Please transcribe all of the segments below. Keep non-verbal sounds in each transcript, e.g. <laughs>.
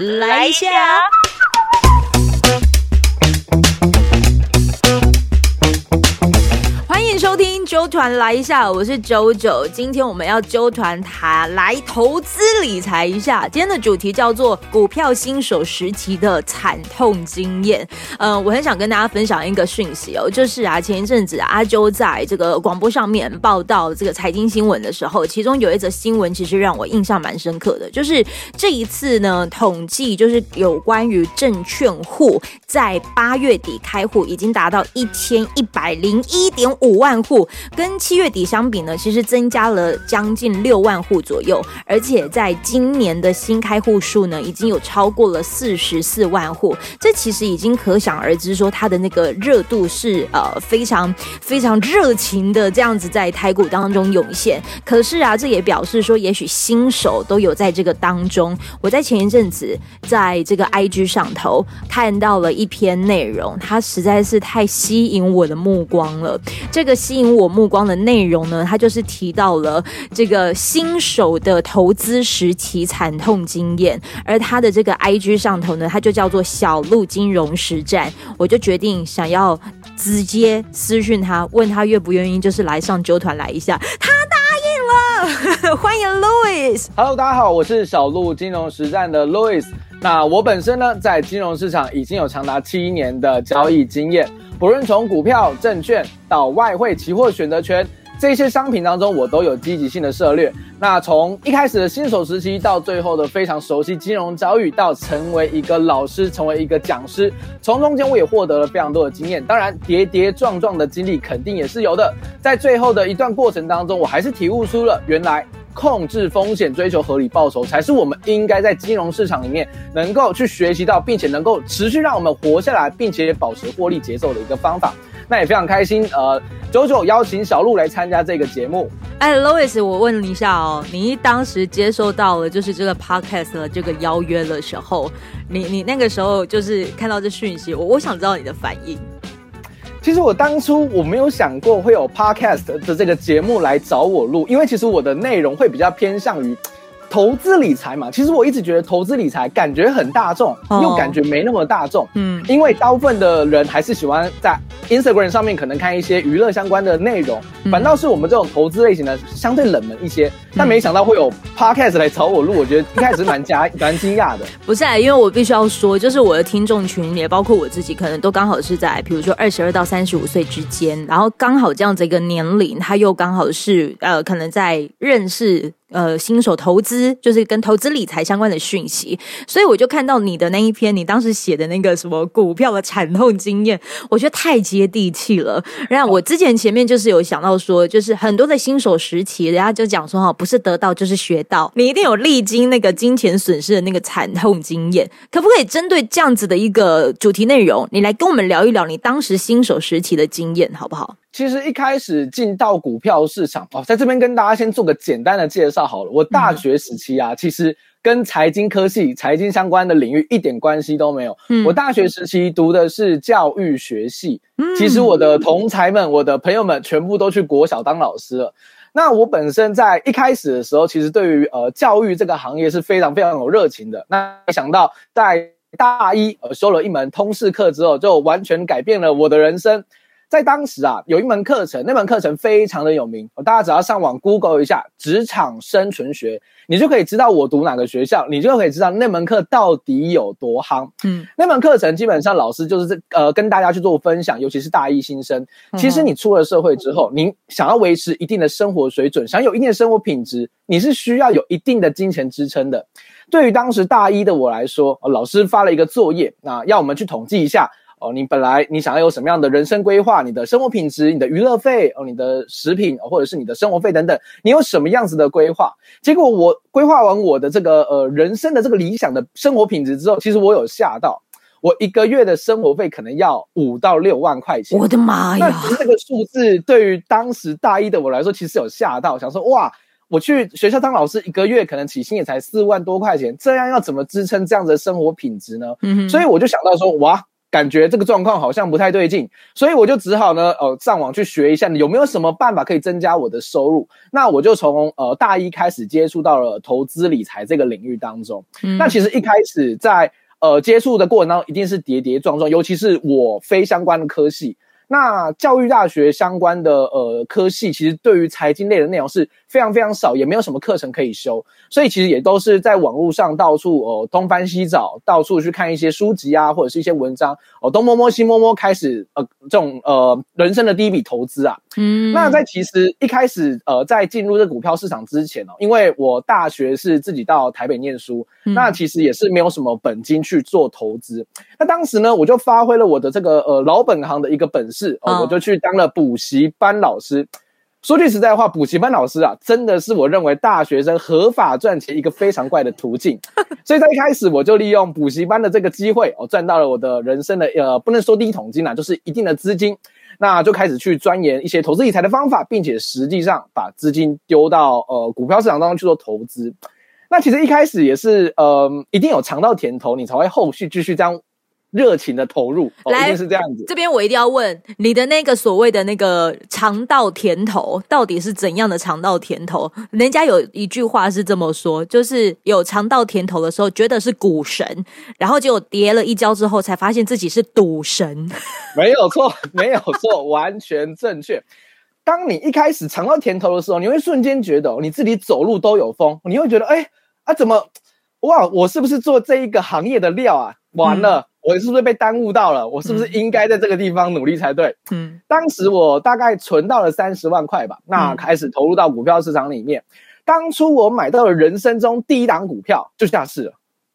来一下。收听周团来一下，我是九九。今天我们要揪团他来投资理财一下。今天的主题叫做股票新手时期的惨痛经验。嗯，我很想跟大家分享一个讯息哦，就是啊，前一阵子阿周在这个广播上面报道这个财经新闻的时候，其中有一则新闻其实让我印象蛮深刻的，就是这一次呢统计就是有关于证券户在八月底开户已经达到一千一百零一点五。万户跟七月底相比呢，其实增加了将近六万户左右，而且在今年的新开户数呢，已经有超过了四十四万户。这其实已经可想而知，说它的那个热度是呃非常非常热情的这样子在台股当中涌现。可是啊，这也表示说，也许新手都有在这个当中。我在前一阵子在这个 IG 上头看到了一篇内容，它实在是太吸引我的目光了。这个。吸引我目光的内容呢，他就是提到了这个新手的投资实体惨痛经验，而他的这个 I G 上头呢，他就叫做小鹿金融实战，我就决定想要直接私讯他，问他愿不愿意，就是来上纠团来一下，他，<laughs> 欢迎 Louis。Hello，大家好，我是小鹿金融实战的 Louis。那我本身呢，在金融市场已经有长达七年的交易经验。不论从股票、证券到外汇、期货、选择权这些商品当中，我都有积极性的涉略。那从一开始的新手时期，到最后的非常熟悉金融交易，到成为一个老师，成为一个讲师，从中间我也获得了非常多的经验。当然，跌跌撞撞的经历肯定也是有的。在最后的一段过程当中，我还是体悟出了原来。控制风险，追求合理报酬，才是我们应该在金融市场里面能够去学习到，并且能够持续让我们活下来，并且保持获利节奏的一个方法。那也非常开心，呃，九九邀请小鹿来参加这个节目。哎，Louis，我问你一下哦，你当时接收到了就是这个 podcast 的这个邀约的时候，你你那个时候就是看到这讯息，我我想知道你的反应。其实我当初我没有想过会有 podcast 的这个节目来找我录，因为其实我的内容会比较偏向于。投资理财嘛，其实我一直觉得投资理财感觉很大众，又感觉没那么大众。嗯，因为大部分的人还是喜欢在 Instagram 上面可能看一些娱乐相关的内容，反倒是我们这种投资类型的相对冷门一些。但没想到会有 Podcast 来找我录，我觉得一开始蛮加 <laughs> 蛮惊讶的。不是，因为我必须要说，就是我的听众群也包括我自己，可能都刚好是在比如说二十二到三十五岁之间，然后刚好这样子一个年龄，他又刚好是呃，可能在认识。呃，新手投资就是跟投资理财相关的讯息，所以我就看到你的那一篇，你当时写的那个什么股票的惨痛经验，我觉得太接地气了。然后我之前前面就是有想到说，就是很多的新手时期，人家就讲说哈，不是得到就是学到，你一定有历经那个金钱损失的那个惨痛经验。可不可以针对这样子的一个主题内容，你来跟我们聊一聊你当时新手时期的经验，好不好？其实一开始进到股票市场哦，在这边跟大家先做个简单的介绍好了。我大学时期啊，其实跟财经科系、财经相关的领域一点关系都没有。我大学时期读的是教育学系，其实我的同才们、我的朋友们全部都去国小当老师了。那我本身在一开始的时候，其实对于呃教育这个行业是非常非常有热情的。那没想到在大一呃修了一门通识课之后，就完全改变了我的人生。在当时啊，有一门课程，那门课程非常的有名，大家只要上网 Google 一下“职场生存学”，你就可以知道我读哪个学校，你就可以知道那门课到底有多夯。嗯，那门课程基本上老师就是这呃跟大家去做分享，尤其是大一新生。其实你出了社会之后，你想要维持一定的生活水准，想有一定的生活品质，你是需要有一定的金钱支撑的。对于当时大一的我来说，老师发了一个作业，那要我们去统计一下。哦，你本来你想要有什么样的人生规划？你的生活品质、你的娱乐费、哦，你的食品，或者是你的生活费等等，你有什么样子的规划？结果我规划完我的这个呃人生的这个理想的生活品质之后，其实我有吓到，我一个月的生活费可能要五到六万块钱。我的妈呀！那这个数字对于当时大一的我来说，其实有吓到，想说哇，我去学校当老师，一个月可能起薪也才四万多块钱，这样要怎么支撑这样子的生活品质呢？嗯，所以我就想到说，哇。感觉这个状况好像不太对劲，所以我就只好呢，呃，上网去学一下有没有什么办法可以增加我的收入。那我就从呃大一开始接触到了投资理财这个领域当中。那其实一开始在呃接触的过程当中，一定是跌跌撞撞，尤其是我非相关的科系。那教育大学相关的呃科系，其实对于财经类的内容是非常非常少，也没有什么课程可以修，所以其实也都是在网络上到处哦东翻西找，到处去看一些书籍啊，或者是一些文章哦东摸摸西摸摸，开始呃这种呃人生的第一笔投资啊。嗯，那在其实一开始呃在进入这股票市场之前哦，因为我大学是自己到台北念书，那其实也是没有什么本金去做投资。那当时呢，我就发挥了我的这个呃老本行的一个本事。是哦，我就去当了补习班老师。说句实在话，补习班老师啊，真的是我认为大学生合法赚钱一个非常怪的途径。<laughs> 所以在一开始，我就利用补习班的这个机会，我赚到了我的人生的呃，不能说第一桶金啦，就是一定的资金。那就开始去钻研一些投资理财的方法，并且实际上把资金丢到呃股票市场当中去做投资。那其实一开始也是呃，一定有尝到甜头，你才会后续继续这样。热情的投入，一定是这样子。这边我一定要问你的那个所谓的那个肠道甜头，到底是怎样的肠道甜头？人家有一句话是这么说，就是有肠道甜头的时候，觉得是股神，然后结果跌了一跤之后，才发现自己是赌神。没有错，没有错，完全正确。当你一开始尝到甜头的时候，你会瞬间觉得你自己走路都有风，你会觉得哎啊怎么哇，我是不是做这一个行业的料啊？完了。我是不是被耽误到了？我是不是应该在这个地方努力才对？嗯，当时我大概存到了三十万块吧，那开始投入到股票市场里面。当初我买到了人生中第一档股票，就下市了。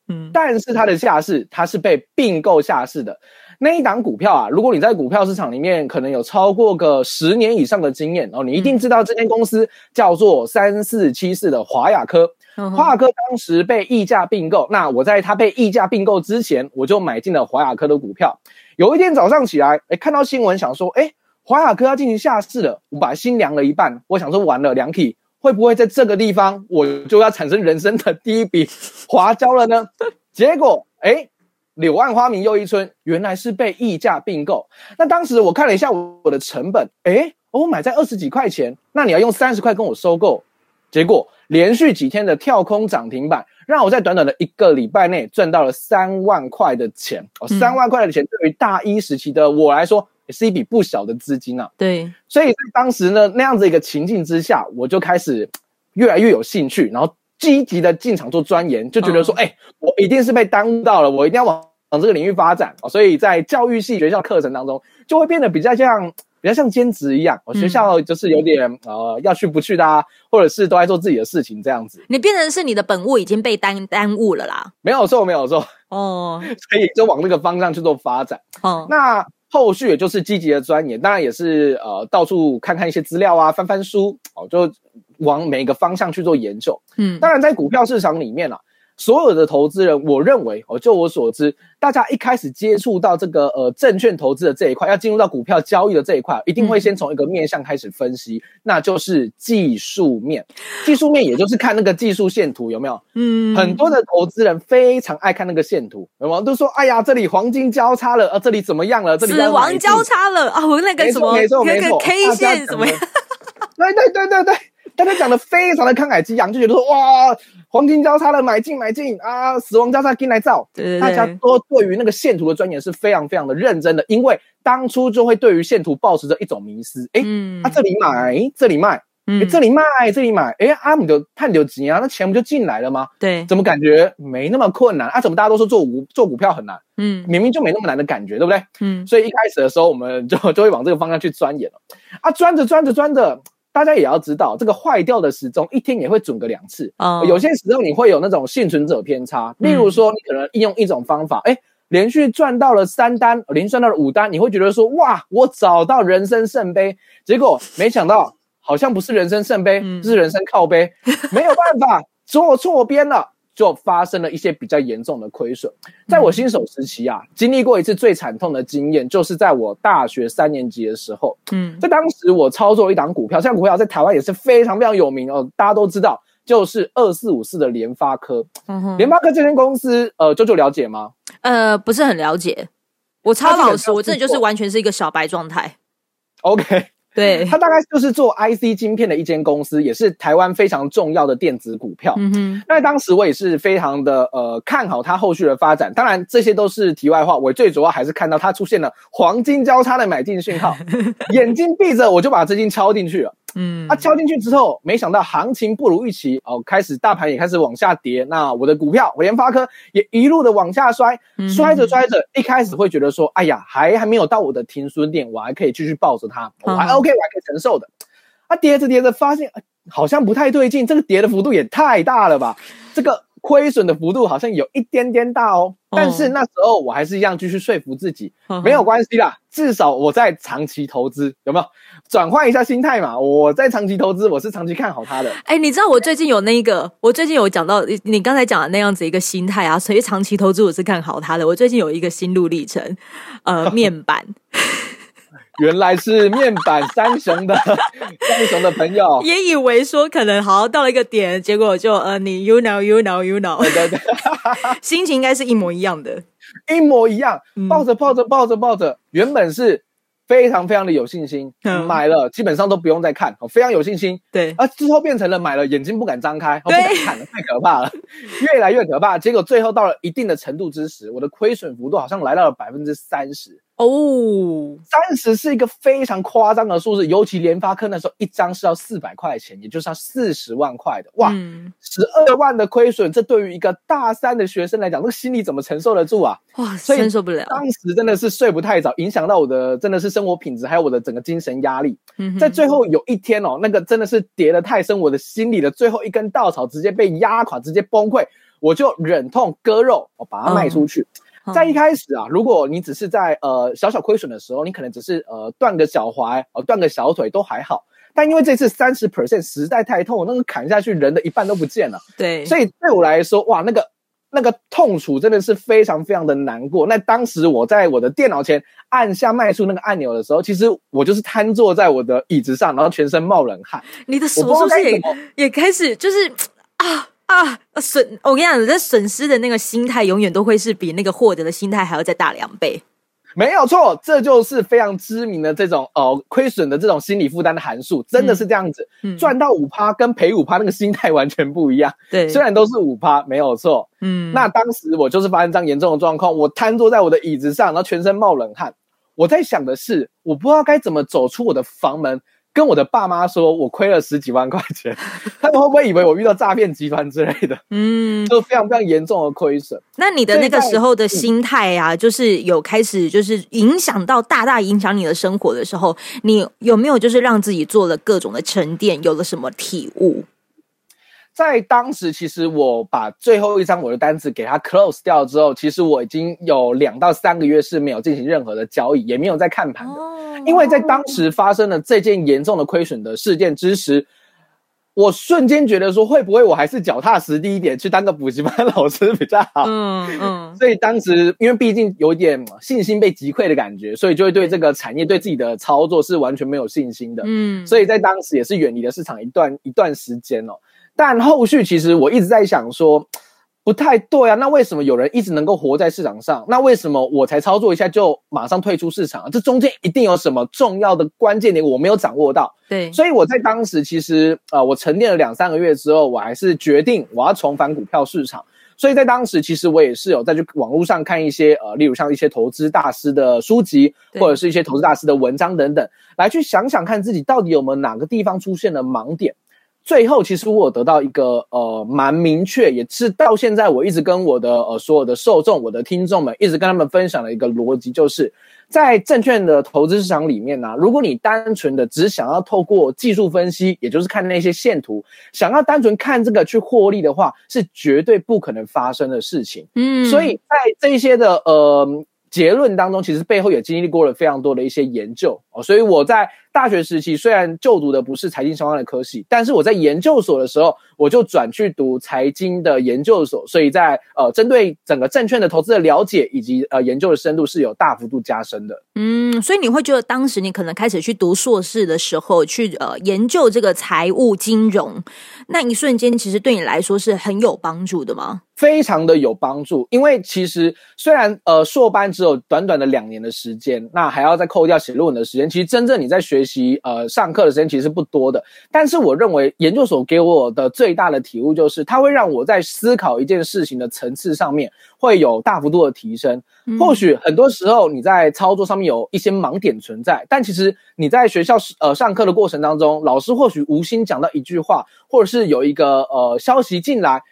嗯，但是它的下市，它是被并购下市的那一档股票啊。如果你在股票市场里面可能有超过个十年以上的经验哦，你一定知道这间公司叫做三四七四的华亚科。华亚科当时被溢价并购，那我在它被溢价并购之前，我就买进了华亚科的股票。有一天早上起来，哎，看到新闻，想说，哎，华亚科要进行下市了，我把心凉了一半。我想说，完了，凉体会不会在这个地方，我就要产生人生的第一笔华交了呢？<laughs> 结果，哎，柳暗花明又一村，原来是被溢价并购。那当时我看了一下我的成本，哎，我买在二十几块钱，那你要用三十块跟我收购，结果。连续几天的跳空涨停板，让我在短短的一个礼拜内赚到了三万块的钱哦，三万块的钱对于大一时期的我来说，也是一笔不小的资金啊。对，所以在当时呢那样子一个情境之下，我就开始越来越有兴趣，然后积极的进场做钻研，就觉得说，哎，我一定是被耽误到了，我一定要往往这个领域发展哦。所以在教育系学校课程当中，就会变得比较像。比较像兼职一样，我学校就是有点呃要去不去的，啊，或者是都在做自己的事情这样子。你变成是你的本物已经被耽耽误了啦？没有错，没有错哦，<laughs> 所以就往那个方向去做发展。哦，那后续也就是积极的钻研，当然也是呃到处看看一些资料啊，翻翻书哦，就往每一个方向去做研究。嗯，当然在股票市场里面啊。所有的投资人，我认为哦，就我所知，大家一开始接触到这个呃证券投资的这一块，要进入到股票交易的这一块，一定会先从一个面向开始分析，那就是技术面。技术面也就是看那个技术线图有没有？嗯，很多的投资人非常爱看那个线图，有没有？都说哎呀，这里黄金交叉了啊，这里怎么样了？这里死亡交叉了啊，我那个什么那个 K 线怎么样？对对对对对。大家讲的非常的慷慨激昂，就觉得说哇，黄金交叉了，买进买进啊，死亡交叉进来造。大家都对于那个线图的钻研是非常非常的认真的，因为当初就会对于线图抱持着一种迷思，哎，啊这里买，这里卖，哎这里卖，这里买，哎阿姆就探就急啊，那钱不就进来了吗？对，怎么感觉没那么困难啊？怎么大家都说做股做股票很难？嗯，明明就没那么难的感觉，对不对？嗯，所以一开始的时候，我们就就会往这个方向去钻研了，啊，钻着钻着钻着。大家也要知道，这个坏掉的时钟一天也会准个两次。啊。有些时候你会有那种幸存者偏差，例如说你可能应用一种方法，哎，连续赚到了三单，连续赚到了五单，你会觉得说哇，我找到人生圣杯，结果没想到好像不是人生圣杯，是人生靠杯，没有办法，做错边了。就发生了一些比较严重的亏损。在我新手时期啊，经历过一次最惨痛的经验，就是在我大学三年级的时候。嗯，在当时我操作了一档股票，这档股票在台湾也是非常非常有名哦，大家都知道，就是二四五四的联发科。嗯联发科这间公司，呃，舅舅了解吗？呃，不是很了解。我超老实，我真的就是完全是一个小白状态。OK。对，他大概就是做 IC 晶片的一间公司，也是台湾非常重要的电子股票。嗯哼，那当时我也是非常的呃看好它后续的发展。当然这些都是题外话，我最主要还是看到它出现了黄金交叉的买进讯号，<laughs> 眼睛闭着我就把资金敲进去了。嗯，啊，敲进去之后，没想到行情不如预期哦，开始大盘也开始往下跌。那我的股票我联发科也一路的往下摔，摔着摔着，一开始会觉得说，哎呀，还还没有到我的停损点，我还可以继续抱着它，我还 OK，我还可以承受的。啊，跌着跌着发现好像不太对劲，这个跌的幅度也太大了吧，这个。亏损的幅度好像有一点点大哦，但是那时候我还是一样继续说服自己，没有关系啦，至少我在长期投资，有没有转换一下心态嘛？我在长期投资，我是长期看好它的。哎，你知道我最近有那个，我最近有讲到你刚才讲的那样子一个心态啊，所以长期投资我是看好它的。我最近有一个心路历程，呃，<laughs> 面板。原来是面板三雄的 <laughs> 三雄的朋友，也以为说可能好到了一个点，结果就呃，你 you know you know you know，对对，<laughs> 心情应该是一模一样的，一模一样，抱着抱着抱着抱着，原本是非常非常的有信心，买了基本上都不用再看，非常有信心，对，啊之后变成了买了眼睛不敢张开，不敢看了，太可怕了，越来越可怕，结果最后到了一定的程度之时，我的亏损幅度好像来到了百分之三十。哦，三十是一个非常夸张的数字，尤其联发科那时候一张是要四百块钱，也就是要四十万块的，哇，十二万的亏损，这对于一个大三的学生来讲，那心理怎么承受得住啊？哇，承受不了。当时真的是睡不太早，影响到我的真的是生活品质，还有我的整个精神压力。在最后有一天哦，那个真的是跌得太深，我的心里的最后一根稻草直接被压垮，直接崩溃，我就忍痛割肉，我把它卖出去。在一开始啊，如果你只是在呃小小亏损的时候，你可能只是呃断个脚踝，呃断个小腿都还好。但因为这次三十 percent 实在太痛，那个砍下去人的一半都不见了。对，所以对我来说，哇，那个那个痛楚真的是非常非常的难过。那当时我在我的电脑前按下卖出那个按钮的时候，其实我就是瘫坐在我的椅子上，然后全身冒冷汗。你的手是不是也也开始就是啊？啊，损！我跟你讲，这损失的那个心态永远都会是比那个获得的心态还要再大两倍。没有错，这就是非常知名的这种呃亏损的这种心理负担的函数，真的是这样子。赚到五趴跟赔五趴那个心态完全不一样。对，虽然都是五趴，没有错。嗯，那当时我就是发生这样严重的状况，我瘫坐在我的椅子上，然后全身冒冷汗。我在想的是，我不知道该怎么走出我的房门。跟我的爸妈说，我亏了十几万块钱，<laughs> 他们会不会以为我遇到诈骗集团之类的？嗯，就非常非常严重的亏损。那你的那个时候的心态啊，就是有开始就是影响到大大影响你的生活的时候，你有没有就是让自己做了各种的沉淀，有了什么体悟？在当时，其实我把最后一张我的单子给他 close 掉之后，其实我已经有两到三个月是没有进行任何的交易，也没有在看盘的。因为在当时发生了这件严重的亏损的事件之时，我瞬间觉得说，会不会我还是脚踏实地一点，去当个补习班老师比较好？嗯嗯。所以当时，因为毕竟有点信心被击溃的感觉，所以就会对这个产业、对自己的操作是完全没有信心的。嗯。所以在当时也是远离了市场一段一段时间哦。但后续其实我一直在想说，不太对啊。那为什么有人一直能够活在市场上？那为什么我才操作一下就马上退出市场？这中间一定有什么重要的关键点我没有掌握到。对，所以我在当时其实呃，我沉淀了两三个月之后，我还是决定我要重返股票市场。所以在当时其实我也是有在去网络上看一些呃，例如像一些投资大师的书籍，或者是一些投资大师的文章等等，来去想想看自己到底有没有哪个地方出现了盲点。最后，其实我得到一个呃蛮明确，也是到现在我一直跟我的呃所有的受众、我的听众们一直跟他们分享的一个逻辑，就是在证券的投资市场里面呢，如果你单纯的只想要透过技术分析，也就是看那些线图，想要单纯看这个去获利的话，是绝对不可能发生的事情。嗯，所以在这些的呃。结论当中，其实背后也经历过了非常多的一些研究哦，所以我在大学时期虽然就读的不是财经相关的科系，但是我在研究所的时候，我就转去读财经的研究所，所以在呃针对整个证券的投资的了解以及呃研究的深度是有大幅度加深的。嗯，所以你会觉得当时你可能开始去读硕士的时候，去呃研究这个财务金融，那一瞬间其实对你来说是很有帮助的吗？非常的有帮助，因为其实虽然呃硕班只有短短的两年的时间，那还要再扣掉写论文的时间，其实真正你在学习呃上课的时间其实不多的。但是我认为研究所给我的最大的体悟就是，它会让我在思考一件事情的层次上面会有大幅度的提升。或许很多时候你在操作上面有一些盲点存在，但其实你在学校呃上课的过程当中，老师或许无心讲到一句话，或者是有一个呃消息进来。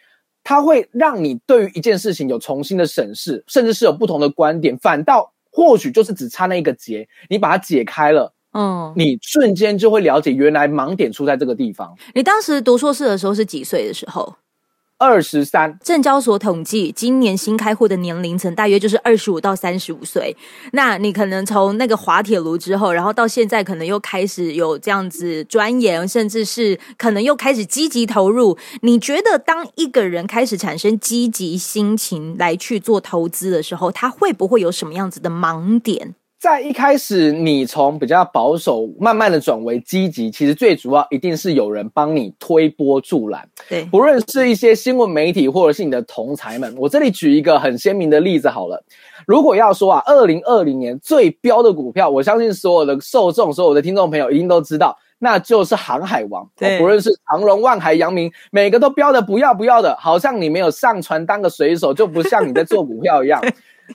它会让你对于一件事情有重新的审视，甚至是有不同的观点。反倒或许就是只差那一个结，你把它解开了，嗯，你瞬间就会了解原来盲点出在这个地方。你当时读硕士的时候是几岁的时候？二十三，证交所统计今年新开户的年龄层大约就是二十五到三十五岁。那你可能从那个滑铁卢之后，然后到现在可能又开始有这样子钻研，甚至是可能又开始积极投入。你觉得当一个人开始产生积极心情来去做投资的时候，他会不会有什么样子的盲点？在一开始，你从比较保守，慢慢的转为积极，其实最主要一定是有人帮你推波助澜。对，不论是一些新闻媒体，或者是你的同才们，我这里举一个很鲜明的例子好了。如果要说啊，二零二零年最标的股票，我相信所有的受众、所有的听众朋友一定都知道，那就是航海王。对，不论是长荣、万海、阳明，每个都标的不要不要的，好像你没有上船当个水手，就不像你在做股票一样。<laughs>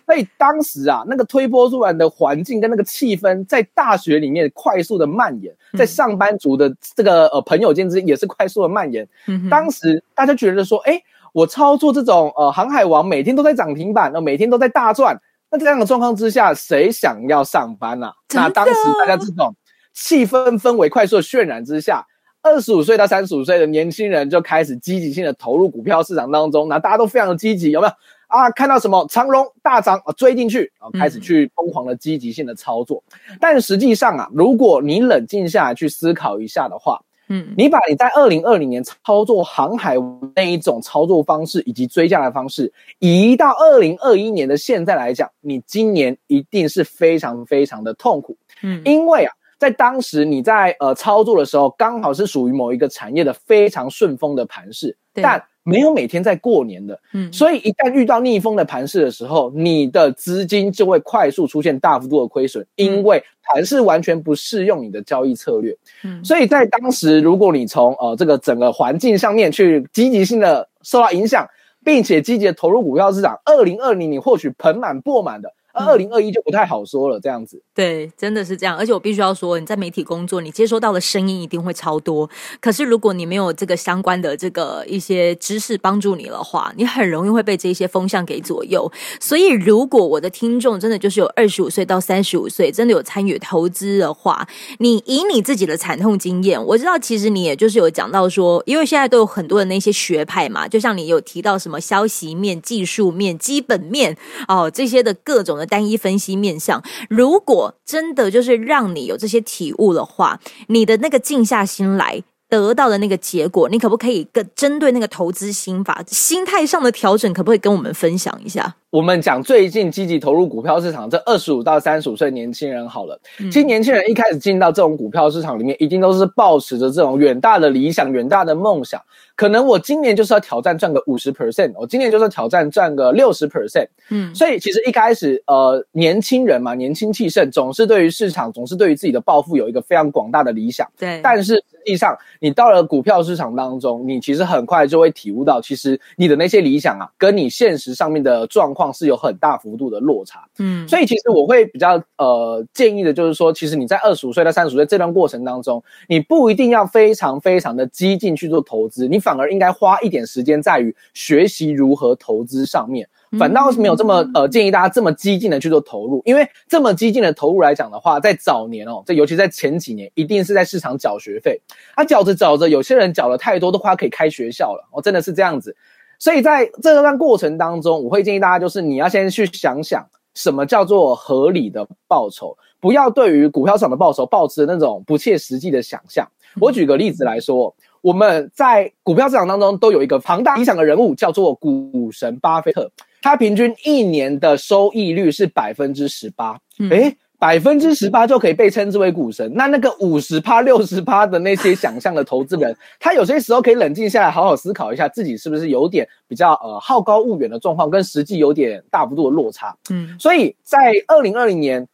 所以当时啊，那个推波助澜的环境跟那个气氛，在大学里面快速的蔓延，在上班族的这个呃朋友间之间也是快速的蔓延。当时大家觉得说，哎，我操作这种呃航海王，每天都在涨停板，那每天都在大赚。那这样的状况之下，谁想要上班呢？那当时大家这种气氛氛围快速的渲染之下，二十五岁到三十五岁的年轻人就开始积极性的投入股票市场当中。那大家都非常的积极，有没有？啊，看到什么长龙大涨啊，追进去啊，开始去疯狂的积极性的操作。但实际上啊，如果你冷静下来去思考一下的话，嗯，你把你在二零二零年操作航海那一种操作方式以及追加的方式，移到二零二一年的现在来讲，你今年一定是非常非常的痛苦。嗯，因为啊，在当时你在呃操作的时候，刚好是属于某一个产业的非常顺风的盘势，但。没有每天在过年的，嗯，所以一旦遇到逆风的盘势的时候，你的资金就会快速出现大幅度的亏损，因为盘势完全不适用你的交易策略。嗯，所以在当时，如果你从呃这个整个环境上面去积极性的受到影响，并且积极的投入股票市场，二零二零你或许盆满钵满的。二零二一就不太好说了，这样子。对，真的是这样。而且我必须要说，你在媒体工作，你接收到的声音一定会超多。可是如果你没有这个相关的这个一些知识帮助你的话，你很容易会被这些风向给左右。所以，如果我的听众真的就是有二十五岁到三十五岁，真的有参与投资的话，你以你自己的惨痛经验，我知道其实你也就是有讲到说，因为现在都有很多的那些学派嘛，就像你有提到什么消息面、技术面、基本面哦这些的各种的。单一分析面相，如果真的就是让你有这些体悟的话，你的那个静下心来得到的那个结果，你可不可以跟针对那个投资心法、心态上的调整，可不可以跟我们分享一下？我们讲最近积极投入股票市场这二十五到三十五岁年轻人好了，其实年轻人一开始进到这种股票市场里面，一定都是抱持着这种远大的理想、远大的梦想。可能我今年就是要挑战赚个五十 percent，我今年就是要挑战赚个六十 percent。嗯，所以其实一开始，呃，年轻人嘛，年轻气盛，总是对于市场，总是对于自己的抱负有一个非常广大的理想。对，但是实际上，你到了股票市场当中，你其实很快就会体悟到，其实你的那些理想啊，跟你现实上面的状况是有很大幅度的落差。嗯，所以其实我会比较呃建议的就是说，其实你在二十五岁到三十岁这段过程当中，你不一定要非常非常的激进去做投资，你反。反而应该花一点时间在于学习如何投资上面，反倒是没有这么呃建议大家这么激进的去做投入，因为这么激进的投入来讲的话，在早年哦，这尤其在前几年，一定是在市场缴学费，他缴着缴着，有些人缴了太多的话，可以开学校了，哦，真的是这样子。所以在这段过程当中，我会建议大家，就是你要先去想想什么叫做合理的报酬，不要对于股票市场的报酬抱持那种不切实际的想象。我举个例子来说。我们在股票市场当中都有一个庞大影响的人物，叫做股神巴菲特。他平均一年的收益率是百分之十八，诶，百分之十八就可以被称之为股神。那那个五十趴、六十趴的那些想象的投资人，<laughs> 他有些时候可以冷静下来，好好思考一下自己是不是有点比较呃好高骛远的状况，跟实际有点大幅度的落差。嗯，所以在二零二零年。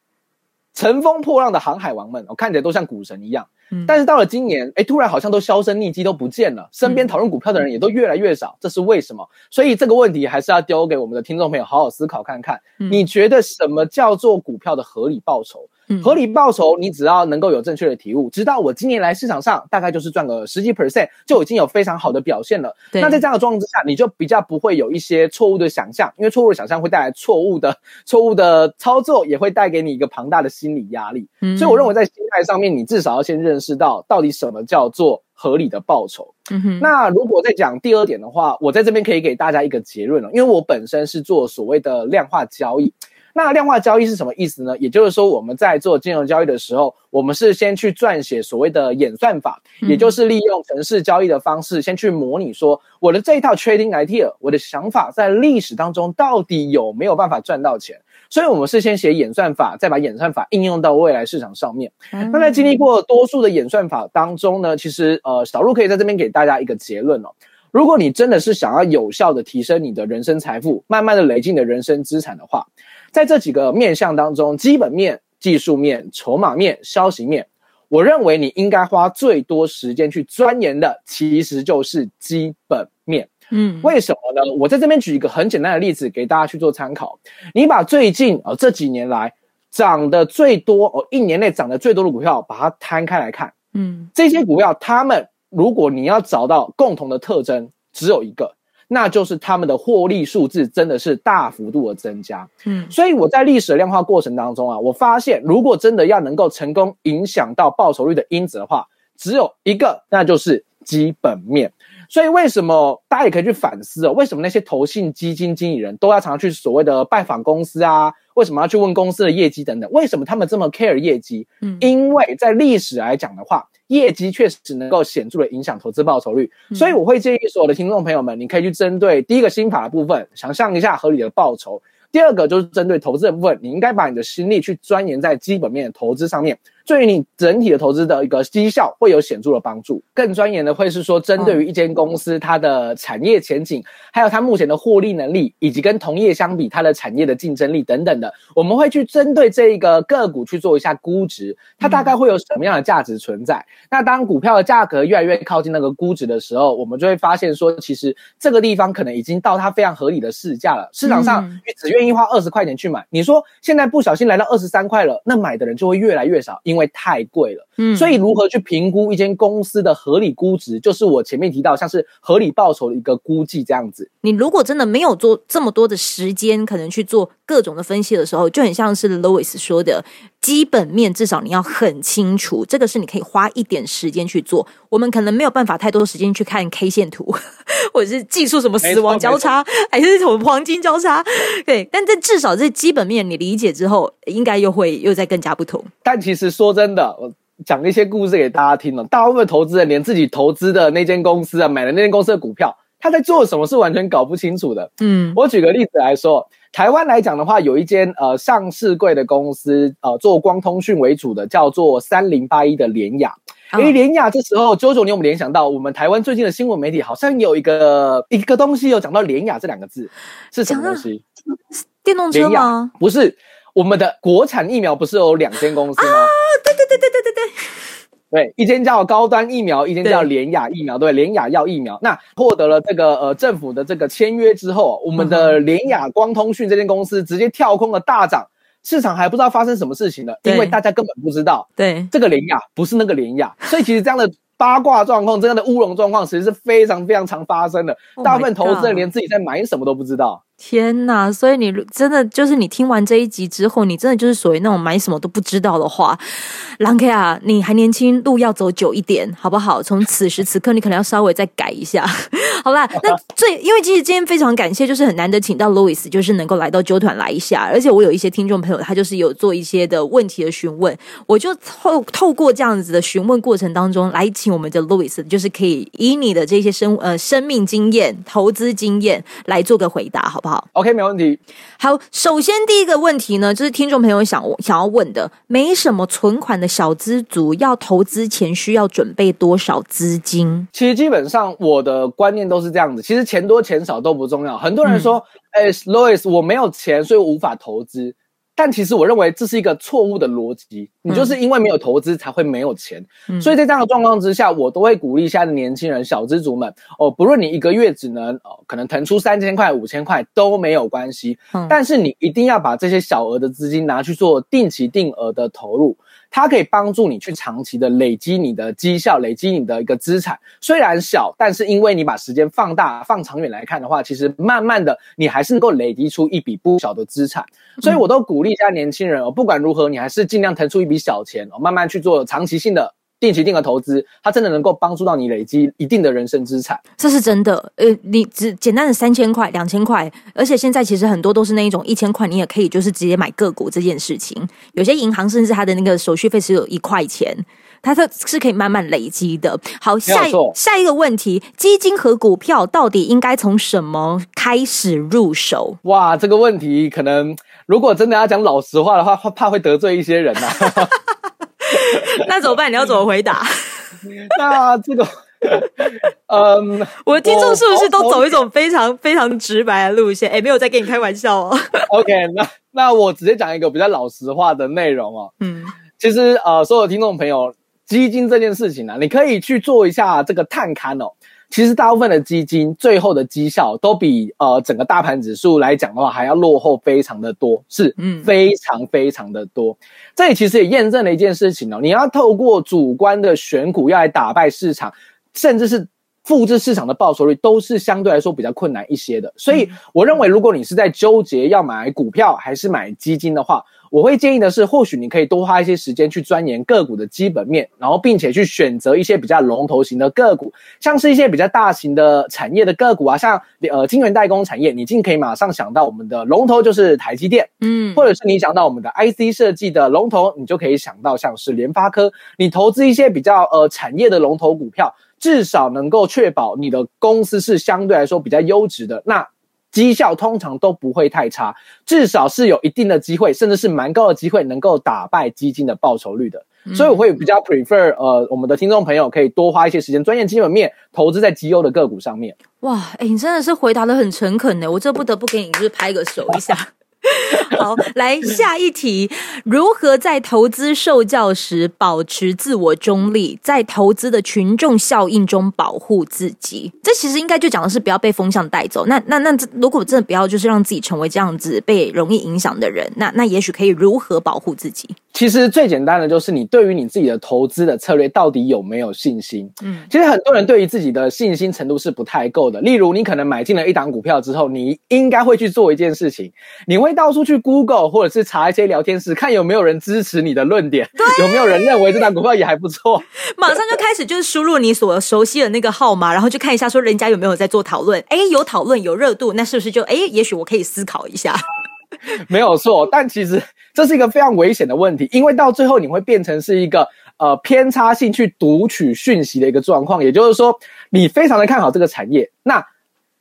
乘风破浪的航海王们，我看起来都像股神一样。但是到了今年，哎，突然好像都销声匿迹，都不见了。身边讨论股票的人也都越来越少，这是为什么？所以这个问题还是要丢给我们的听众朋友好好思考看看。你觉得什么叫做股票的合理报酬？合理报酬，你只要能够有正确的体悟，直到我今年来市场上大概就是赚个十几 percent，就已经有非常好的表现了。那在这样的状况之下，你就比较不会有一些错误的想象，因为错误的想象会带来错误的 <laughs> 错误的操作，也会带给你一个庞大的心理压力。所以我认为在心态上面，你至少要先认识到到底什么叫做合理的报酬。那如果再讲第二点的话，我在这边可以给大家一个结论了，因为我本身是做所谓的量化交易。那量化交易是什么意思呢？也就是说，我们在做金融交易的时候，我们是先去撰写所谓的演算法，也就是利用城市交易的方式，先去模拟说我的这一套 trading idea，我的想法在历史当中到底有没有办法赚到钱。所以，我们是先写演算法，再把演算法应用到未来市场上面。那在经历过多数的演算法当中呢，其实呃，小鹿可以在这边给大家一个结论哦。如果你真的是想要有效的提升你的人生财富，慢慢的累积你的人生资产的话，在这几个面向当中，基本面、技术面、筹码面、消息面，我认为你应该花最多时间去钻研的，其实就是基本面。嗯，为什么呢？我在这边举一个很简单的例子给大家去做参考。你把最近啊这几年来涨的最多哦，一年内涨得最多的股票，把它摊开来看。嗯，这些股票，它们如果你要找到共同的特征，只有一个。那就是他们的获利数字真的是大幅度的增加，嗯，所以我在历史的量化过程当中啊，我发现如果真的要能够成功影响到报酬率的因子的话，只有一个，那就是基本面。所以为什么大家也可以去反思哦？为什么那些投信基金经理人都要常常去所谓的拜访公司啊？为什么要去问公司的业绩等等？为什么他们这么 care 业绩？嗯，因为在历史来讲的话。业绩确实能够显著的影响投资报酬率，所以我会建议所有的听众朋友们，你可以去针对第一个心法的部分，想象一下合理的报酬。第二个就是针对投资的部分，你应该把你的心力去钻研在基本面的投资上面。对于你整体的投资的一个绩效会有显著的帮助。更钻研的会是说，针对于一间公司它的产业前景，还有它目前的获利能力，以及跟同业相比它的产业的竞争力等等的，我们会去针对这一个个股去做一下估值，它大概会有什么样的价值存在。那当股票的价格越来越靠近那个估值的时候，我们就会发现说，其实这个地方可能已经到它非常合理的市价了。市场上只愿意花二十块钱去买，你说现在不小心来到二十三块了，那买的人就会越来越少，因为太贵了，嗯，所以如何去评估一间公司的合理估值，就是我前面提到像是合理报酬的一个估计这样子。你如果真的没有做这么多的时间，可能去做各种的分析的时候，就很像是 Louis 说的，基本面至少你要很清楚，这个是你可以花一点时间去做。我们可能没有办法太多时间去看 K 线图，<laughs> 或者是技术什么死亡交叉，还是什么黄金交叉，对，但这至少这基本面你理解之后，应该又会又再更加不同。但其实说真的。我讲一些故事给大家听了。大部分投资人连自己投资的那间公司啊，买了那间公司的股票，他在做什么是完全搞不清楚的。嗯，我举个例子来说，台湾来讲的话，有一间呃上市贵的公司，呃做光通讯为主的，叫做三零八一的联雅。因为联雅这时候九九年，我们联想到我们台湾最近的新闻媒体好像有一个一个东西有讲到联雅这两个字，是什么东西？电动车吗？不是。我们的国产疫苗不是有两间公司吗？对，一间叫高端疫苗，一间叫联雅疫苗，对，联雅药疫苗。那获得了这个呃政府的这个签约之后，我们的联雅光通讯这间公司直接跳空了大涨，市场还不知道发生什么事情呢，因为大家根本不知道，对，这个联雅不是那个联雅，所以其实这样的八卦状况，这样的乌龙状况，其实是非常非常常发生的。大部分投资人连自己在买什么都不知道。天呐！所以你真的就是你听完这一集之后，你真的就是属于那种买什么都不知道的话，兰 K 啊，你还年轻，路要走久一点，好不好？从此时此刻，你可能要稍微再改一下。好啦，<laughs> 那最因为其实今天非常感谢，就是很难得请到 Louis，就是能够来到纠团来一下，而且我有一些听众朋友，他就是有做一些的问题的询问，我就透透过这样子的询问过程当中，来请我们的 Louis，就是可以以你的这些生呃生命经验、投资经验来做个回答，好不。好，OK，没问题。好，首先第一个问题呢，就是听众朋友想想要问的，没什么存款的小资族要投资前需要准备多少资金？其实基本上我的观念都是这样子，其实钱多钱少都不重要。很多人说，哎，Louis，我没有钱，所以我无法投资。但其实我认为这是一个错误的逻辑，你就是因为没有投资才会没有钱，所以在这样的状况之下，我都会鼓励现在的年轻人、小资族们哦，不论你一个月只能哦，可能腾出三千块、五千块都没有关系，但是你一定要把这些小额的资金拿去做定期定额的投入。它可以帮助你去长期的累积你的绩效，累积你的一个资产。虽然小，但是因为你把时间放大、放长远来看的话，其实慢慢的你还是能够累积出一笔不小的资产。所以我都鼓励一下年轻人哦，不管如何，你还是尽量腾出一笔小钱哦，慢慢去做长期性的。定期定额投资，它真的能够帮助到你累积一定的人生资产，这是真的。呃，你只简单的三千块、两千块，而且现在其实很多都是那一种一千块，你也可以就是直接买个股这件事情。有些银行甚至它的那个手续费只有一块钱，它是是可以慢慢累积的。好，下下一个问题，基金和股票到底应该从什么开始入手？哇，这个问题可能如果真的要讲老实话的话，怕会得罪一些人呐。<laughs> <laughs> 那怎么办？你要怎么回答？<laughs> 那这个，<laughs> 嗯，我的听众是不是都走一种非常非常直白的路线？哎，没有在跟你开玩笑哦。OK，那那我直接讲一个比较老实话的内容哦。嗯，其实呃，所有听众朋友，基金这件事情呢，你可以去做一下这个探勘哦。其实大部分的基金最后的绩效都比呃整个大盘指数来讲的话还要落后非常的多，是嗯非常非常的多。这里其实也验证了一件事情哦，你要透过主观的选股要来打败市场，甚至是复制市场的报酬率，都是相对来说比较困难一些的。所以我认为，如果你是在纠结要买股票还是买基金的话，我会建议的是，或许你可以多花一些时间去钻研个股的基本面，然后并且去选择一些比较龙头型的个股，像是一些比较大型的产业的个股啊，像呃晶圆代工产业，你尽可以马上想到我们的龙头就是台积电，嗯，或者是你想到我们的 IC 设计的龙头，你就可以想到像是联发科，你投资一些比较呃产业的龙头股票，至少能够确保你的公司是相对来说比较优质的。那。绩效通常都不会太差，至少是有一定的机会，甚至是蛮高的机会，能够打败基金的报酬率的。所以我会比较 prefer，呃，我们的听众朋友可以多花一些时间，专业基本面投资在绩优的个股上面。哇，哎，你真的是回答的很诚恳呢，我这不得不给你就是拍个手一下。<laughs> 好，来下一题：如何在投资受教时保持自我中立，在投资的群众效应中保护自己？这其实应该就讲的是不要被风向带走。那那那，如果真的不要就是让自己成为这样子被容易影响的人，那那也许可以如何保护自己？其实最简单的就是你对于你自己的投资的策略到底有没有信心？嗯，其实很多人对于自己的信心程度是不太够的。例如，你可能买进了一档股票之后，你应该会去做一件事情，你会到处去 Google 或者是查一些聊天室，看有没有人支持你的论点，有没有人认为这档股票也还不错。马上就开始就是输入你所熟悉的那个号码，然后就看一下说人家有没有在做讨论。哎，有讨论有热度，那是不是就哎，也许我可以思考一下？<laughs> 没有错，但其实。这是一个非常危险的问题，因为到最后你会变成是一个呃偏差性去读取讯息的一个状况。也就是说，你非常的看好这个产业，那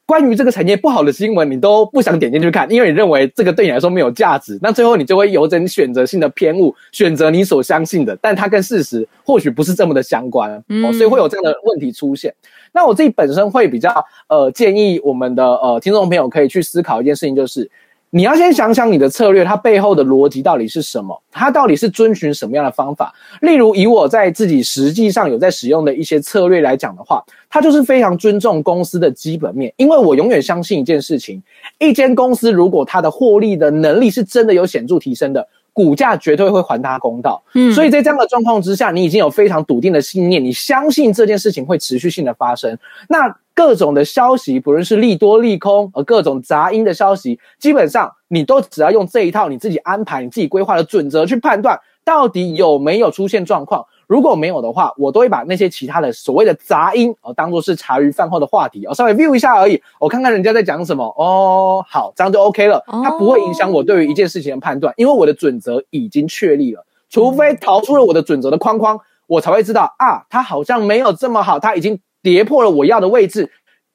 关于这个产业不好的新闻，你都不想点进去看，因为你认为这个对你来说没有价值。那最后你就会有着选择性的偏误，选择你所相信的，但它跟事实或许不是这么的相关哦，所以会有这样的问题出现。那我自己本身会比较呃建议我们的呃听众朋友可以去思考一件事情，就是。你要先想想你的策略，它背后的逻辑到底是什么？它到底是遵循什么样的方法？例如，以我在自己实际上有在使用的一些策略来讲的话，它就是非常尊重公司的基本面，因为我永远相信一件事情：一间公司如果它的获利的能力是真的有显著提升的。股价绝对会还他公道。嗯，所以在这样的状况之下，你已经有非常笃定的信念，你相信这件事情会持续性的发生。那各种的消息，不论是利多利空，呃各种杂音的消息，基本上你都只要用这一套你自己安排、你自己规划的准则去判断，到底有没有出现状况。如果没有的话，我都会把那些其他的所谓的杂音哦，当做是茶余饭后的话题，哦稍微 view 一下而已，我看看人家在讲什么哦，好，这样就 OK 了，它不会影响我对于一件事情的判断，因为我的准则已经确立了，除非逃出了我的准则的框框，我才会知道啊，它好像没有这么好，它已经跌破了我要的位置，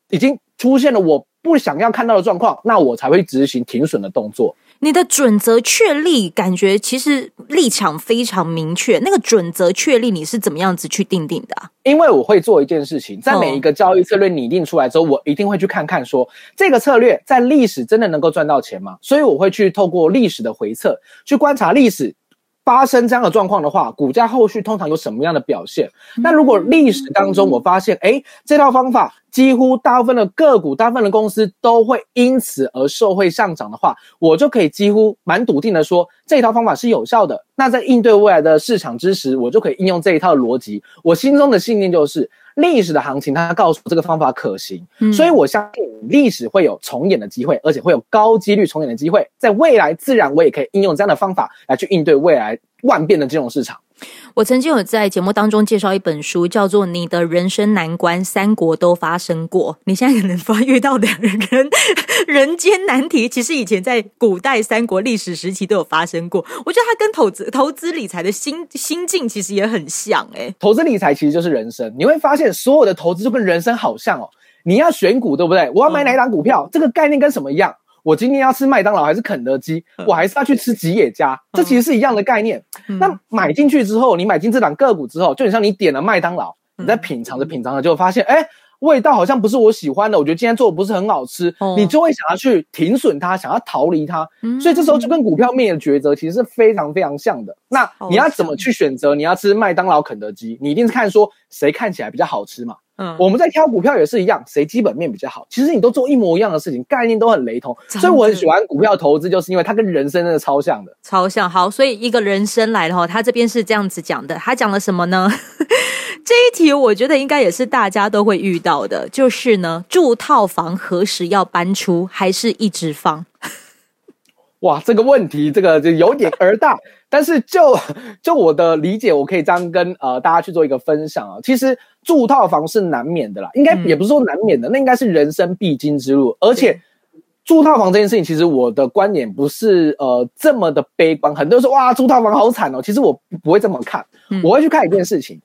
已经出现了我不想要看到的状况，那我才会执行停损的动作。你的准则确立，感觉其实立场非常明确。那个准则确立，你是怎么样子去定定的？因为我会做一件事情，在每一个交易策略拟定出来之后，我一定会去看看说这个策略在历史真的能够赚到钱吗？所以我会去透过历史的回测，去观察历史发生这样的状况的话，股价后续通常有什么样的表现？那如果历史当中我发现，哎，这套方法。几乎大部分的个股、大部分的公司都会因此而受惠上涨的话，我就可以几乎蛮笃定的说，这套方法是有效的。那在应对未来的市场之时，我就可以应用这一套逻辑。我心中的信念就是，历史的行情它告诉我这个方法可行，所以我相信历史会有重演的机会，而且会有高几率重演的机会。在未来，自然我也可以应用这样的方法来去应对未来万变的金融市场。我曾经有在节目当中介绍一本书，叫做《你的人生难关三国都发生过》。你现在可能发遇到的人 <laughs> 人间难题，其实以前在古代三国历史时期都有发生过。我觉得它跟投资、投资理财的心心境其实也很像。哎，投资理财其实就是人生。你会发现，所有的投资就跟人生好像哦。你要选股，对不对？我要买哪一档股票，这个概念跟什么一样？我今天要吃麦当劳还是肯德基？我还是要去吃吉野家？这其实是一样的概念。那买进去之后，你买进这档个股之后，就很像你点了麦当劳，你在品尝着品尝着，就发现，哎，味道好像不是我喜欢的。我觉得今天做的不是很好吃，你就会想要去停损它，想要逃离它。所以这时候就跟股票面的抉择其实是非常非常像的。那你要怎么去选择？你要吃麦当劳、肯德基，你一定是看说谁看起来比较好吃嘛。嗯，我们在挑股票也是一样，谁基本面比较好，其实你都做一模一样的事情，概念都很雷同，所以我很喜欢股票投资，就是因为它跟人生真的超像的，超像。好，所以一个人生来了哈，他这边是这样子讲的，他讲了什么呢？<laughs> 这一题我觉得应该也是大家都会遇到的，就是呢，住套房何时要搬出，还是一直放？哇，这个问题这个就有点儿大，但是就 <laughs> 就我的理解，我可以这样跟呃大家去做一个分享啊。其实住套房是难免的啦，应该也不是说难免的，那应该是人生必经之路。而且住套房这件事情，其实我的观点不是呃这么的悲观。很多人说哇，住套房好惨哦，其实我不会这么看，我会去看一件事情：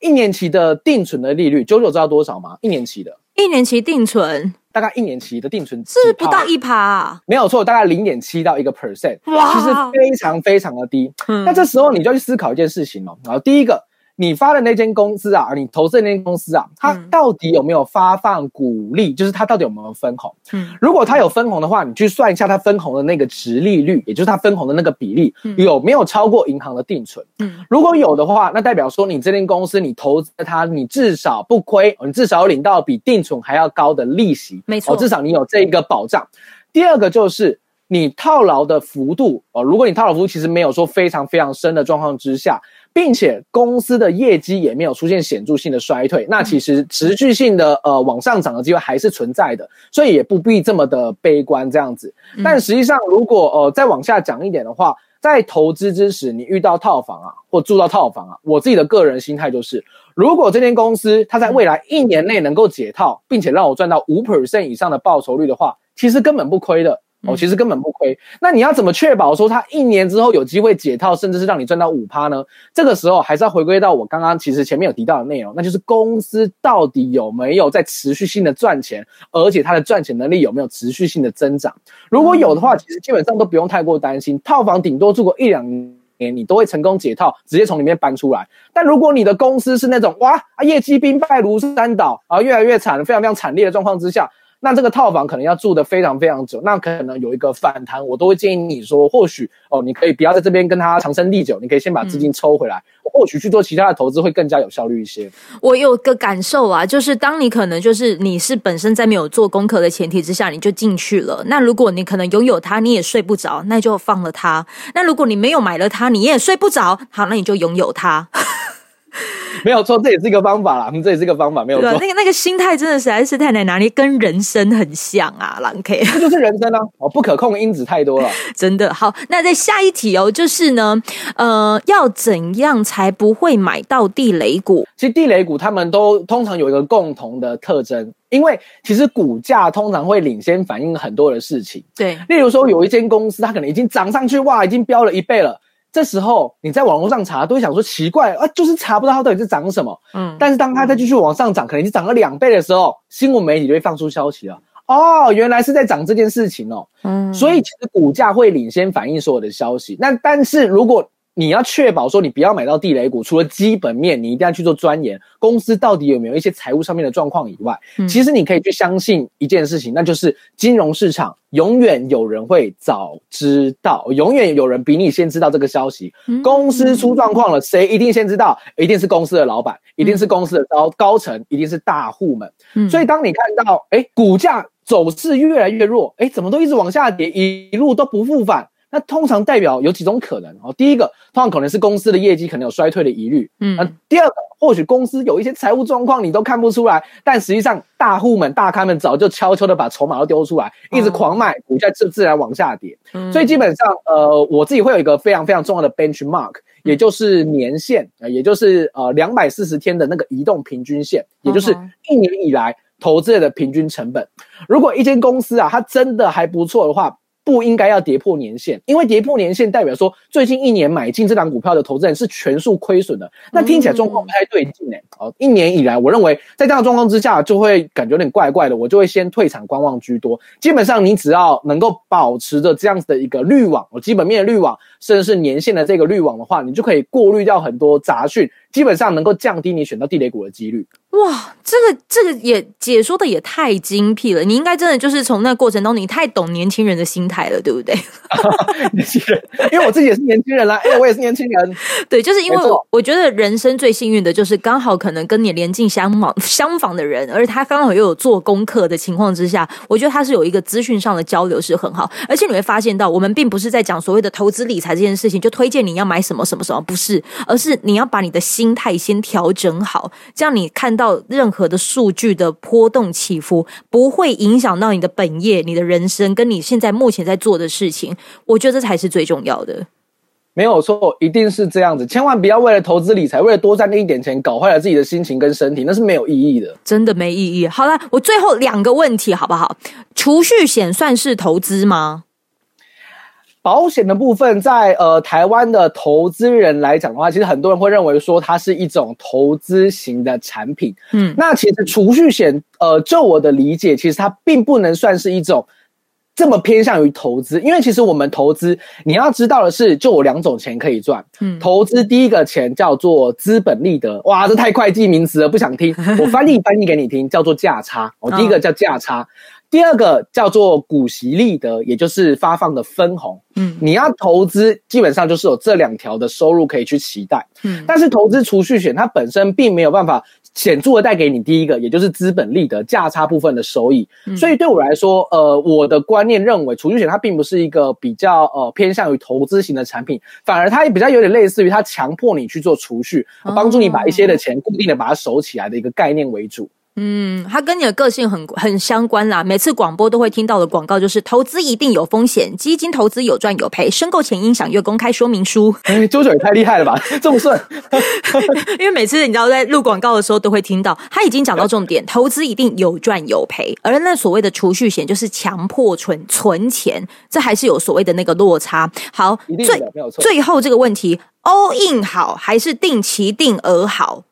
一年期的定存的利率，九九知道多少吗？一年期的，一年期定存。大概一年期的定存是不到一趴，没有错，大概零点七到一个 percent，哇其实非常非常的低。那这时候你就要去思考一件事情哦，然后第一个。你发的那间公司啊，你投资的那间公司啊，它到底有没有发放股利？就是它到底有没有分红？嗯，如果它有分红的话，你去算一下它分红的那个值利率，也就是它分红的那个比例有没有超过银行的定存？嗯，如果有的话，那代表说你这间公司你投资它，你至少不亏，你至少领到比定存还要高的利息，没错，至少你有这一个保障。第二个就是你套牢的幅度哦，如果你套牢幅度其实没有说非常非常深的状况之下。并且公司的业绩也没有出现显著性的衰退，那其实持续性的呃往上涨的机会还是存在的，所以也不必这么的悲观这样子。但实际上，如果呃再往下讲一点的话，在投资之时，你遇到套房啊，或住到套房啊，我自己的个人心态就是，如果这间公司它在未来一年内能够解套，并且让我赚到五 percent 以上的报酬率的话，其实根本不亏的。哦，其实根本不亏。那你要怎么确保说它一年之后有机会解套，甚至是让你赚到五趴呢？这个时候还是要回归到我刚刚其实前面有提到的内容，那就是公司到底有没有在持续性的赚钱，而且它的赚钱能力有没有持续性的增长。如果有的话，其实基本上都不用太过担心，套房顶多住个一两年，你都会成功解套，直接从里面搬出来。但如果你的公司是那种哇啊，业绩兵败如山倒啊，越来越惨，非常非常惨烈的状况之下。那这个套房可能要住的非常非常久，那可能有一个反弹，我都会建议你说，或许哦，你可以不要在这边跟他长生地久，你可以先把资金抽回来，或许去做其他的投资会更加有效率一些。我有个感受啊，就是当你可能就是你是本身在没有做功课的前提之下，你就进去了。那如果你可能拥有它，你也睡不着，那就放了它。那如果你没有买了它，你也睡不着，好，那你就拥有它。没有错，这也是一个方法啦。这也是一个方法，没有错。那个那个心态真的实在是太难拿捏，跟人生很像啊，狼 K。这就是人生啊！哦，不可控因子太多了，<laughs> 真的。好，那在下一题哦，就是呢，呃，要怎样才不会买到地雷股？其实地雷股他们都通常有一个共同的特征，因为其实股价通常会领先反映很多的事情。对，例如说有一间公司，它可能已经涨上去，哇，已经飙了一倍了。这时候你在网络上查，都会想说奇怪啊，就是查不到它到底是涨什么。嗯，但是当它再继续往上涨，可能已经涨了两倍的时候，新闻媒体就会放出消息了。哦，原来是在涨这件事情哦。嗯，所以其实股价会领先反映所有的消息。那但是如果你要确保说你不要买到地雷股，除了基本面，你一定要去做钻研公司到底有没有一些财务上面的状况以外，其实你可以去相信一件事情，那就是金融市场永远有人会早知道，永远有人比你先知道这个消息。公司出状况了，谁一定先知道？一定是公司的老板，一定是公司的高高层，一定是大户们。所以当你看到哎股价走势越来越弱，哎怎么都一直往下跌，一路都不复返。那通常代表有几种可能哦，第一个，通常可能是公司的业绩可能有衰退的疑虑，嗯，那第二个，或许公司有一些财务状况你都看不出来，但实际上大户们、大咖们早就悄悄的把筹码都丢出来，一直狂卖，股价就自然往下跌。所以基本上，呃，我自己会有一个非常非常重要的 benchmark，也就是年限啊，也就是呃两百四十天的那个移动平均线，也就是一年以来投资的平均成本。如果一间公司啊，它真的还不错的话。不应该要跌破年限，因为跌破年限代表说最近一年买进这档股票的投资人是全数亏损的，那听起来状况不太对劲哎。哦，一年以来，我认为在这样的状况之下，就会感觉有点怪怪的，我就会先退场观望居多。基本上，你只要能够保持着这样子的一个滤网，哦，基本面的滤网，甚至是年限的这个滤网的话，你就可以过滤掉很多杂讯，基本上能够降低你选到地雷股的几率。哇，这个这个也解说的也太精辟了！你应该真的就是从那过程中，你太懂年轻人的心态了，对不对？<laughs> <laughs> 年轻人，因为我自己也是年轻人啦，哎，我也是年轻人。对，就是因为我我觉得人生最幸运的就是刚好可能跟你年近相仿 <laughs> 相仿的人，而他刚好又有做功课的情况之下，我觉得他是有一个资讯上的交流是很好。而且你会发现到，我们并不是在讲所谓的投资理财这件事情，就推荐你要买什么什么什么，不是，而是你要把你的心态先调整好，这样你看。到任何的数据的波动起伏，不会影响到你的本业、你的人生，跟你现在目前在做的事情，我觉得这才是最重要的。没有错，一定是这样子，千万不要为了投资理财，为了多赚那一点钱，搞坏了自己的心情跟身体，那是没有意义的，真的没意义。好了，我最后两个问题好不好？储蓄险算是投资吗？保险的部分，在呃台湾的投资人来讲的话，其实很多人会认为说它是一种投资型的产品。嗯，那其实储蓄险，呃，就我的理解，其实它并不能算是一种这么偏向于投资，因为其实我们投资，你要知道的是，就我两种钱可以赚。嗯，投资第一个钱叫做资本利得，哇，这太会计名词了，不想听，<laughs> 我翻译翻译给你听，叫做价差。我第一个叫价差。第二个叫做股息利得，也就是发放的分红。嗯，你要投资，基本上就是有这两条的收入可以去期待。嗯，但是投资储蓄险它本身并没有办法显著的带给你第一个，也就是资本利得价差部分的收益。所以对我来说，呃，我的观念认为，储蓄险它并不是一个比较呃偏向于投资型的产品，反而它也比较有点类似于它强迫你去做储蓄，帮助你把一些的钱固定的把它收起来的一个概念为主。嗯，它跟你的个性很很相关啦。每次广播都会听到的广告就是：投资一定有风险，基金投资有赚有赔，申购前应详阅公开说明书。哎，周九也太厉害了吧，<laughs> 这么顺！<laughs> <laughs> 因为每次你知道在录广告的时候都会听到，他已经讲到重点，投资一定有赚有赔，而那所谓的储蓄险就是强迫存存钱，这还是有所谓的那个落差。好，最最后这个问题，all in 好还是定期定额好？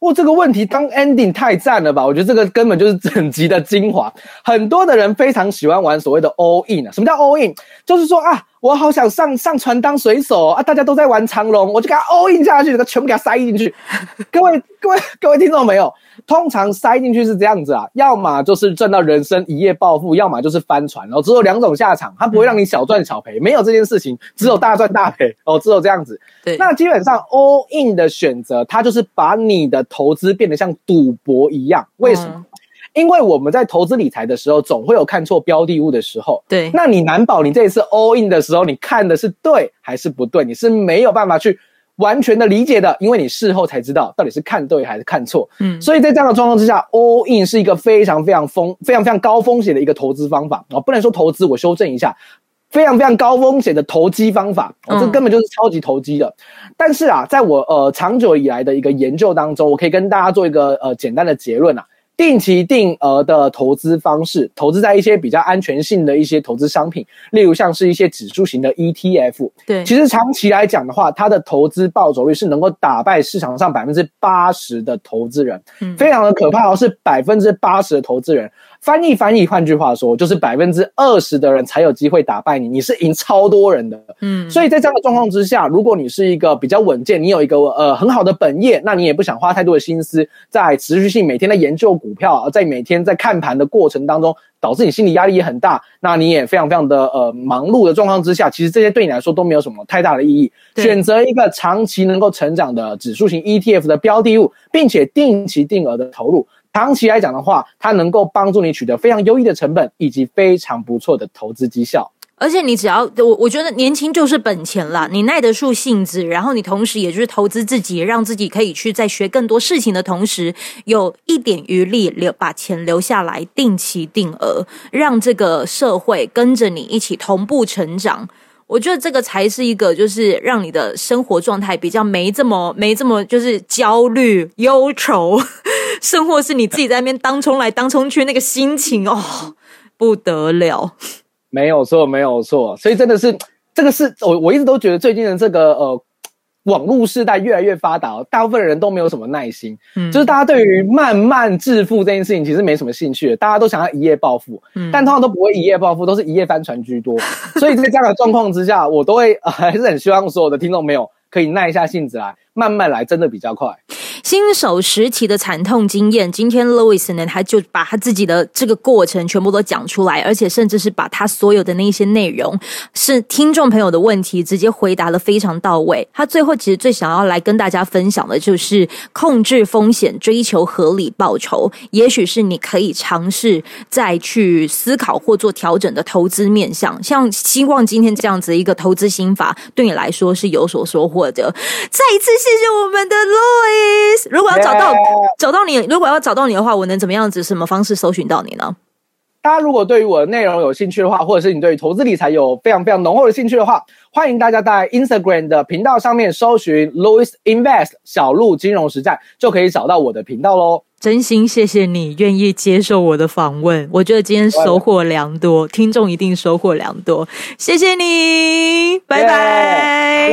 哇，这个问题当 ending 太赞了吧！我觉得这个根本就是整集的精华。很多的人非常喜欢玩所谓的 all in 啊，什么叫 all in？就是说啊我好想上上船当水手啊！大家都在玩长龙，我就给他 all in 下去，这个全部给他塞进去。<laughs> 各位各位各位听众没有？通常塞进去是这样子啊，要么就是赚到人生一夜暴富，要么就是翻船然哦，只有两种下场，它不会让你小赚小赔，没有这件事情，只有大赚大赔哦，只有这样子。对，那基本上 all in 的选择，它就是把你的投资变得像赌博一样，为什么？因为我们在投资理财的时候，总会有看错标的物的时候。对，那你难保你这一次 all in 的时候，你看的是对还是不对？你是没有办法去完全的理解的，因为你事后才知道到底是看对还是看错。嗯，所以在这样的状况之下，all in 是一个非常非常风、非常非常高风险的一个投资方法啊，不能说投资，我修正一下，非常非常高风险的投机方法，这根本就是超级投机的。但是啊，在我呃长久以来的一个研究当中，我可以跟大家做一个呃简单的结论啊。定期定额的投资方式，投资在一些比较安全性的一些投资商品，例如像是一些指数型的 ETF。对，其实长期来讲的话，它的投资报酬率是能够打败市场上百分之八十的投资人，非常的可怕哦，是百分之八十的投资人。翻译翻译，换句话说，就是百分之二十的人才有机会打败你，你是赢超多人的。嗯，所以在这样的状况之下，如果你是一个比较稳健，你有一个呃很好的本业，那你也不想花太多的心思在持续性每天在研究股票，在每天在看盘的过程当中，导致你心理压力也很大，那你也非常非常的呃忙碌的状况之下，其实这些对你来说都没有什么太大的意义。选择一个长期能够成长的指数型 ETF 的标的物，并且定期定额的投入。长期来讲的话，它能够帮助你取得非常优异的成本，以及非常不错的投资绩效。而且你只要我，我觉得年轻就是本钱啦，你耐得住性子，然后你同时也就是投资自己，让自己可以去在学更多事情的同时，有一点余力留把钱留下来，定期定额，让这个社会跟着你一起同步成长。我觉得这个才是一个，就是让你的生活状态比较没这么没这么就是焦虑忧愁，生活是你自己在那边当冲来当冲去，那个心情哦不得了。没有错，没有错，所以真的是这个是我我一直都觉得最近的这个呃。网络时代越来越发达，大部分人都没有什么耐心，嗯，就是大家对于慢慢致富这件事情其实没什么兴趣，大家都想要一夜暴富，嗯，但通常都不会一夜暴富，都是一夜翻船居多，<laughs> 所以在这样的状况之下，我都会 <laughs> 还是很希望所有的听众朋友可以耐一下性子来，慢慢来，真的比较快。新手时期的惨痛经验，今天 Louis 呢，他就把他自己的这个过程全部都讲出来，而且甚至是把他所有的那些内容，是听众朋友的问题，直接回答的非常到位。他最后其实最想要来跟大家分享的就是控制风险，追求合理报酬，也许是你可以尝试再去思考或做调整的投资面向。像希望今天这样子一个投资心法，对你来说是有所收获的。再一次谢谢我们的 Louis。如果要找到找到你，如果要找到你的话，我能怎么样子？什么方式搜寻到你呢？大家如果对于我的内容有兴趣的话，或者是你对于投资理财有非常非常浓厚的兴趣的话，欢迎大家在 Instagram 的频道上面搜寻 Louis Invest 小鹿金融实战，就可以找到我的频道喽。真心谢谢你愿意接受我的访问，我觉得今天收获良多，听众一定收获良多。谢谢你，拜拜。